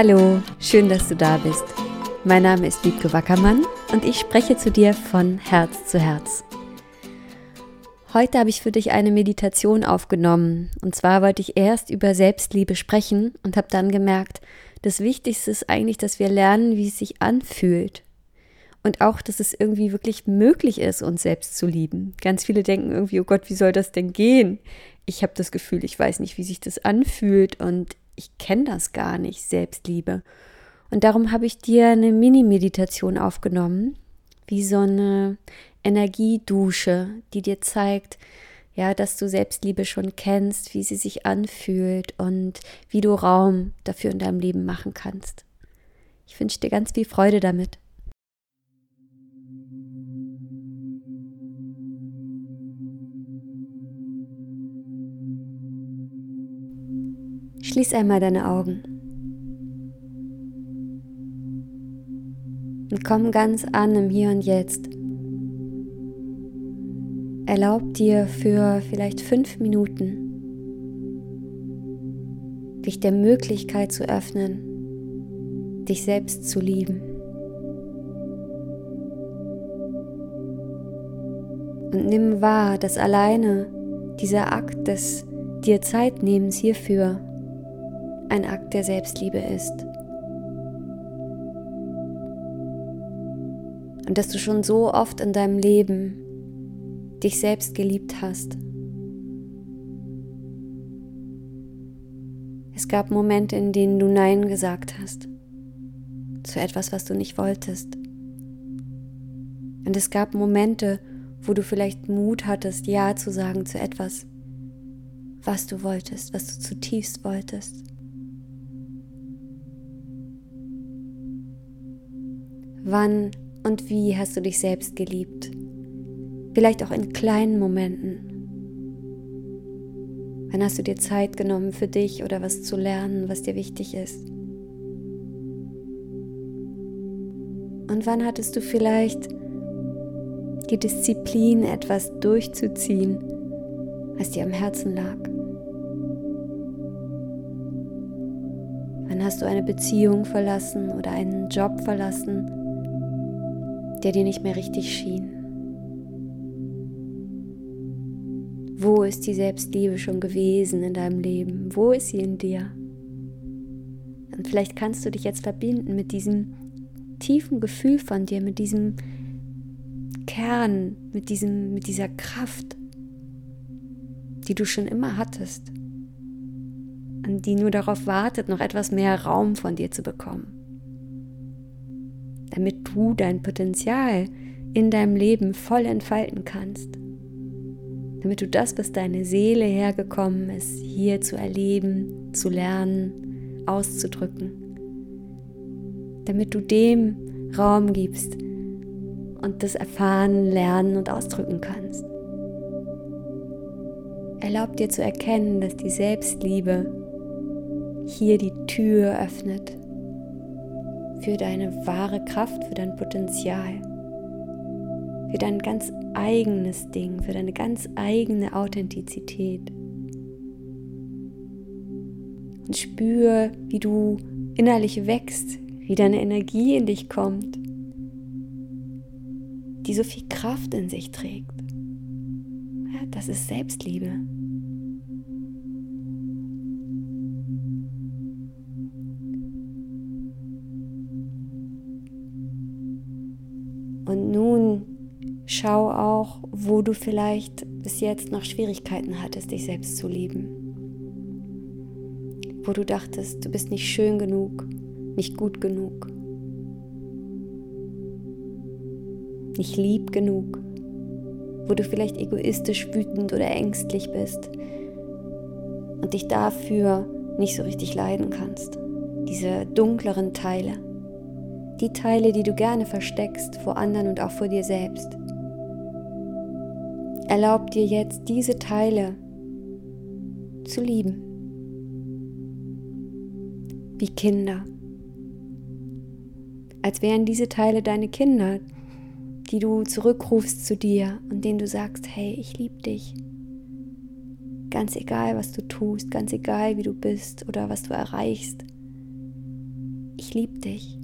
Hallo, schön, dass du da bist. Mein Name ist Wiebke Wackermann und ich spreche zu dir von Herz zu Herz. Heute habe ich für dich eine Meditation aufgenommen. Und zwar wollte ich erst über Selbstliebe sprechen und habe dann gemerkt, das Wichtigste ist eigentlich, dass wir lernen, wie es sich anfühlt. Und auch, dass es irgendwie wirklich möglich ist, uns selbst zu lieben. Ganz viele denken irgendwie, oh Gott, wie soll das denn gehen? Ich habe das Gefühl, ich weiß nicht, wie sich das anfühlt und ich kenne das gar nicht, Selbstliebe. Und darum habe ich dir eine Mini-Meditation aufgenommen, wie so eine Energiedusche, die dir zeigt, ja, dass du Selbstliebe schon kennst, wie sie sich anfühlt und wie du Raum dafür in deinem Leben machen kannst. Ich wünsche dir ganz viel Freude damit. Schließ einmal deine Augen. Und komm ganz an im Hier und Jetzt. Erlaub dir für vielleicht fünf Minuten, dich der Möglichkeit zu öffnen, dich selbst zu lieben. Und nimm wahr, dass alleine dieser Akt des dir Zeitnehmens hierfür ein Akt der Selbstliebe ist. Und dass du schon so oft in deinem Leben dich selbst geliebt hast. Es gab Momente, in denen du Nein gesagt hast zu etwas, was du nicht wolltest. Und es gab Momente, wo du vielleicht Mut hattest, Ja zu sagen zu etwas, was du wolltest, was du zutiefst wolltest. Wann und wie hast du dich selbst geliebt? Vielleicht auch in kleinen Momenten. Wann hast du dir Zeit genommen für dich oder was zu lernen, was dir wichtig ist? Und wann hattest du vielleicht die Disziplin, etwas durchzuziehen, was dir am Herzen lag? Wann hast du eine Beziehung verlassen oder einen Job verlassen, der dir nicht mehr richtig schien? Wo ist die Selbstliebe schon gewesen in deinem Leben? Wo ist sie in dir? Und vielleicht kannst du dich jetzt verbinden mit diesem tiefen Gefühl von dir, mit diesem Kern, mit, diesem, mit dieser Kraft, die du schon immer hattest und die nur darauf wartet, noch etwas mehr Raum von dir zu bekommen damit du dein Potenzial in deinem Leben voll entfalten kannst. Damit du das, was deine Seele hergekommen ist, hier zu erleben, zu lernen, auszudrücken. Damit du dem Raum gibst und das erfahren, lernen und ausdrücken kannst. Erlaub dir zu erkennen, dass die Selbstliebe hier die Tür öffnet für deine wahre Kraft, für dein Potenzial, für dein ganz eigenes Ding, für deine ganz eigene Authentizität. Und spür, wie du innerlich wächst, wie deine Energie in dich kommt, die so viel Kraft in sich trägt. Ja, das ist Selbstliebe. Schau auch, wo du vielleicht bis jetzt noch Schwierigkeiten hattest, dich selbst zu lieben. Wo du dachtest, du bist nicht schön genug, nicht gut genug, nicht lieb genug. Wo du vielleicht egoistisch, wütend oder ängstlich bist und dich dafür nicht so richtig leiden kannst. Diese dunkleren Teile die Teile, die du gerne versteckst vor anderen und auch vor dir selbst. Erlaub dir jetzt, diese Teile zu lieben. Wie Kinder. Als wären diese Teile deine Kinder, die du zurückrufst zu dir und denen du sagst, hey, ich liebe dich. Ganz egal, was du tust, ganz egal, wie du bist oder was du erreichst. ich liebe dich.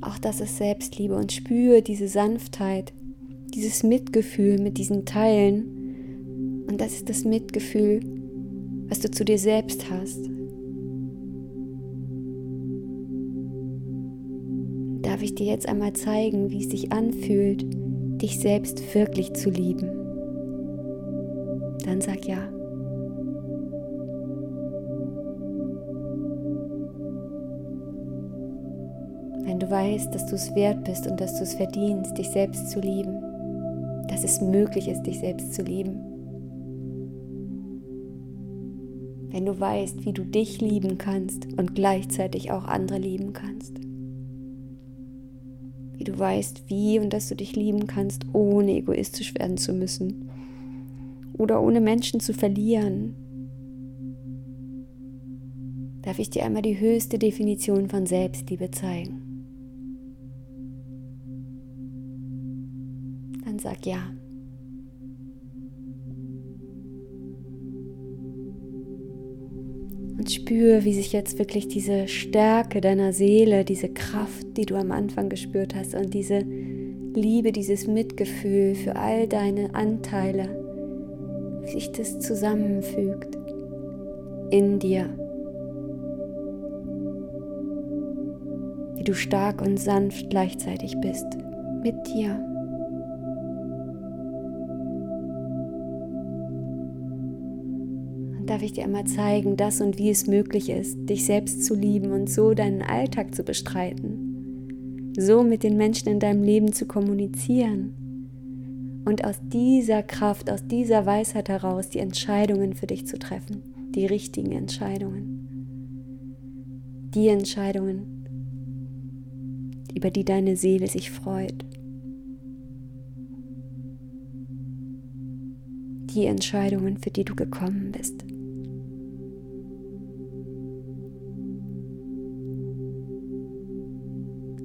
Auch das ist Selbstliebe und spüre diese Sanftheit, dieses Mitgefühl mit diesen Teilen. Und das ist das Mitgefühl, was du zu dir selbst hast. Darf ich dir jetzt einmal zeigen, wie es sich anfühlt, dich selbst wirklich zu lieben? Dann sag ja. Wenn du weißt, dass du es wert bist und dass du es verdienst, dich selbst zu lieben, dass es möglich ist, dich selbst zu lieben. Wenn du weißt, wie du dich lieben kannst und gleichzeitig auch andere lieben kannst. Wie du weißt, wie und dass du dich lieben kannst, ohne egoistisch werden zu müssen oder ohne Menschen zu verlieren. Darf ich dir einmal die höchste Definition von Selbstliebe zeigen? Sag ja. Und spür, wie sich jetzt wirklich diese Stärke deiner Seele, diese Kraft, die du am Anfang gespürt hast und diese Liebe, dieses Mitgefühl für all deine Anteile, wie sich das zusammenfügt in dir. Wie du stark und sanft gleichzeitig bist mit dir. Darf ich dir einmal zeigen, dass und wie es möglich ist, dich selbst zu lieben und so deinen Alltag zu bestreiten, so mit den Menschen in deinem Leben zu kommunizieren und aus dieser Kraft, aus dieser Weisheit heraus die Entscheidungen für dich zu treffen, die richtigen Entscheidungen, die Entscheidungen, über die deine Seele sich freut. Die Entscheidungen, für die du gekommen bist.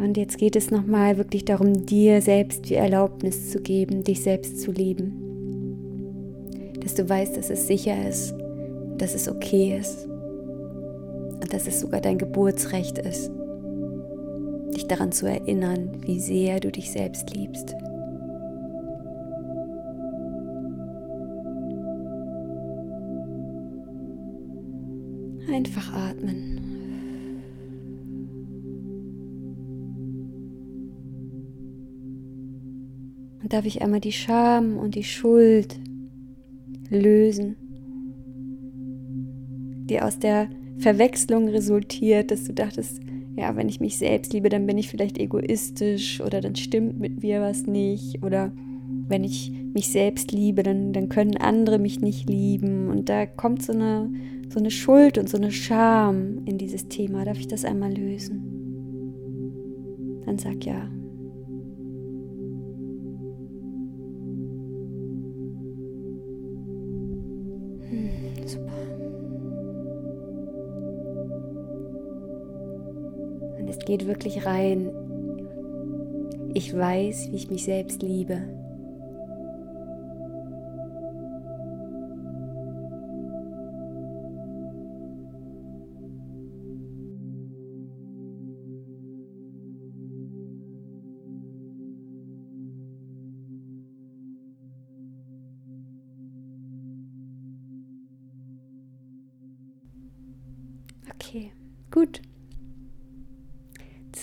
Und jetzt geht es nochmal wirklich darum, dir selbst die Erlaubnis zu geben, dich selbst zu lieben. Dass du weißt, dass es sicher ist, dass es okay ist und dass es sogar dein Geburtsrecht ist, dich daran zu erinnern, wie sehr du dich selbst liebst. Einfach atmen. Darf ich einmal die Scham und die Schuld lösen, die aus der Verwechslung resultiert, dass du dachtest, ja, wenn ich mich selbst liebe, dann bin ich vielleicht egoistisch oder dann stimmt mit mir was nicht oder wenn ich mich selbst liebe, dann, dann können andere mich nicht lieben und da kommt so eine, so eine Schuld und so eine Scham in dieses Thema. Darf ich das einmal lösen? Dann sag ja. Geht wirklich rein. Ich weiß, wie ich mich selbst liebe. Okay, gut.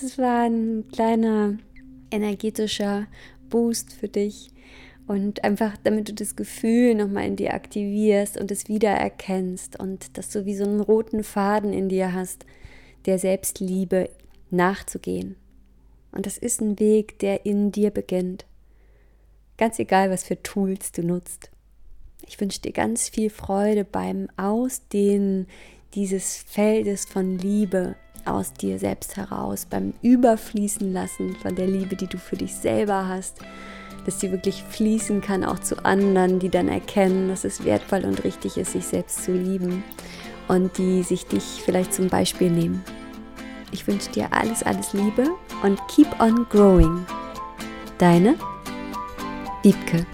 Das war ein kleiner energetischer Boost für dich und einfach damit du das Gefühl nochmal in dir aktivierst und es wiedererkennst und dass du wie so einen roten Faden in dir hast, der Selbstliebe nachzugehen. Und das ist ein Weg, der in dir beginnt. Ganz egal, was für Tools du nutzt. Ich wünsche dir ganz viel Freude beim Ausdehnen dieses Feldes von Liebe aus dir selbst heraus, beim Überfließen lassen von der Liebe, die du für dich selber hast, dass sie wirklich fließen kann auch zu anderen, die dann erkennen, dass es wertvoll und richtig ist, sich selbst zu lieben und die sich dich vielleicht zum Beispiel nehmen. Ich wünsche dir alles, alles Liebe und keep on growing. Deine Wiebke.